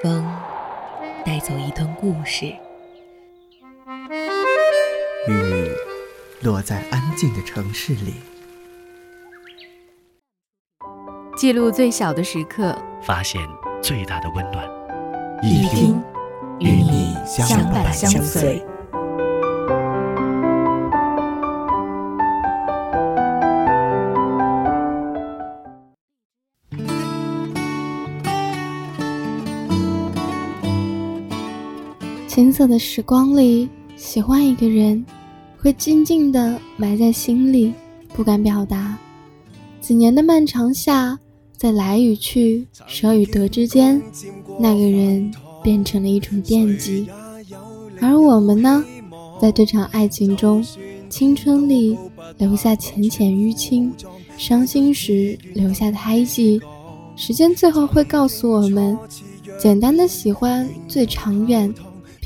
风带走一段故事，雨落在安静的城市里，记录最小的时刻，发现最大的温暖。一听与你相伴相随。金色的时光里，喜欢一个人，会静静的埋在心里，不敢表达。几年的漫长下，在来与去、舍与得之间，那个人变成了一种惦记。而我们呢，在这场爱情中，青春里留下浅浅淤青，伤心时留下胎记。时间最后会告诉我们，简单的喜欢最长远。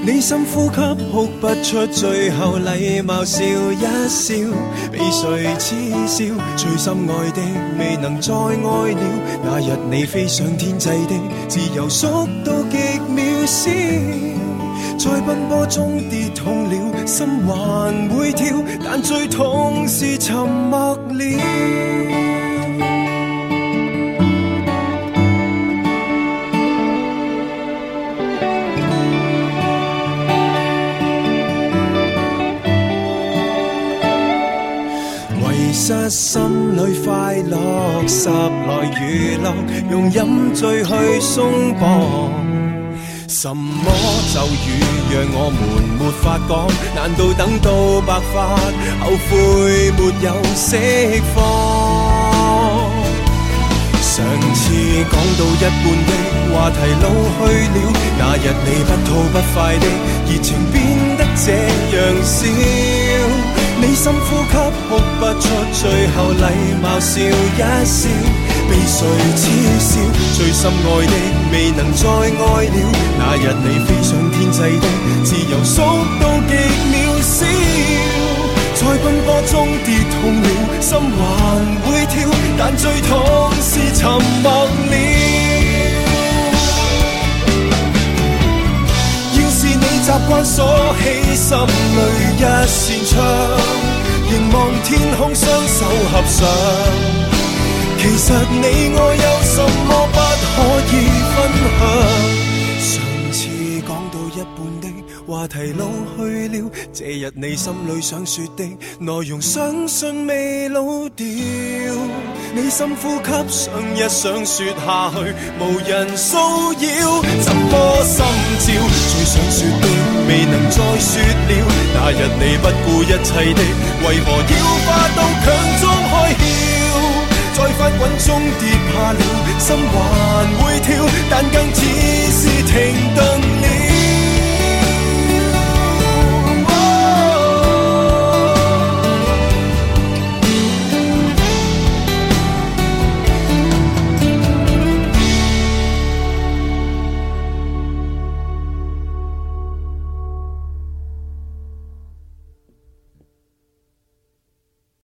你深呼吸，哭不出最后礼貌笑一笑，被谁耻笑？最心爱的未能再爱了，那日你飞上天际的自由，速到极渺小。在奔波中跌痛了，心还会跳，但最痛是沉默了。失心裏快樂，十來娛樂，用飲醉去鬆綁。什麼咒語讓我們沒法講？難道等到白髮，後悔沒有釋放？上次講到一半的話題，老去了。那日你不吐不快的熱情變得這樣少。你深呼吸。不出最後禮貌笑一笑，被誰恥笑？最心愛的未能再愛了，那日你飛上天際的自由，速到极渺小。在奔波中跌痛了，心還會跳，但最痛是沉默了。要是你習慣鎖起心裏一扇窗，通双手合上，其实你我有什么不可以分享？上次讲到一半的话题老去了，这日你心里想说的，内容相信未老掉。你深呼吸，想一想，说下去，无人骚扰。若你不顾一切的，为何要化到强装开窍？在翻滚中跌怕了，心还会跳，但更只是停。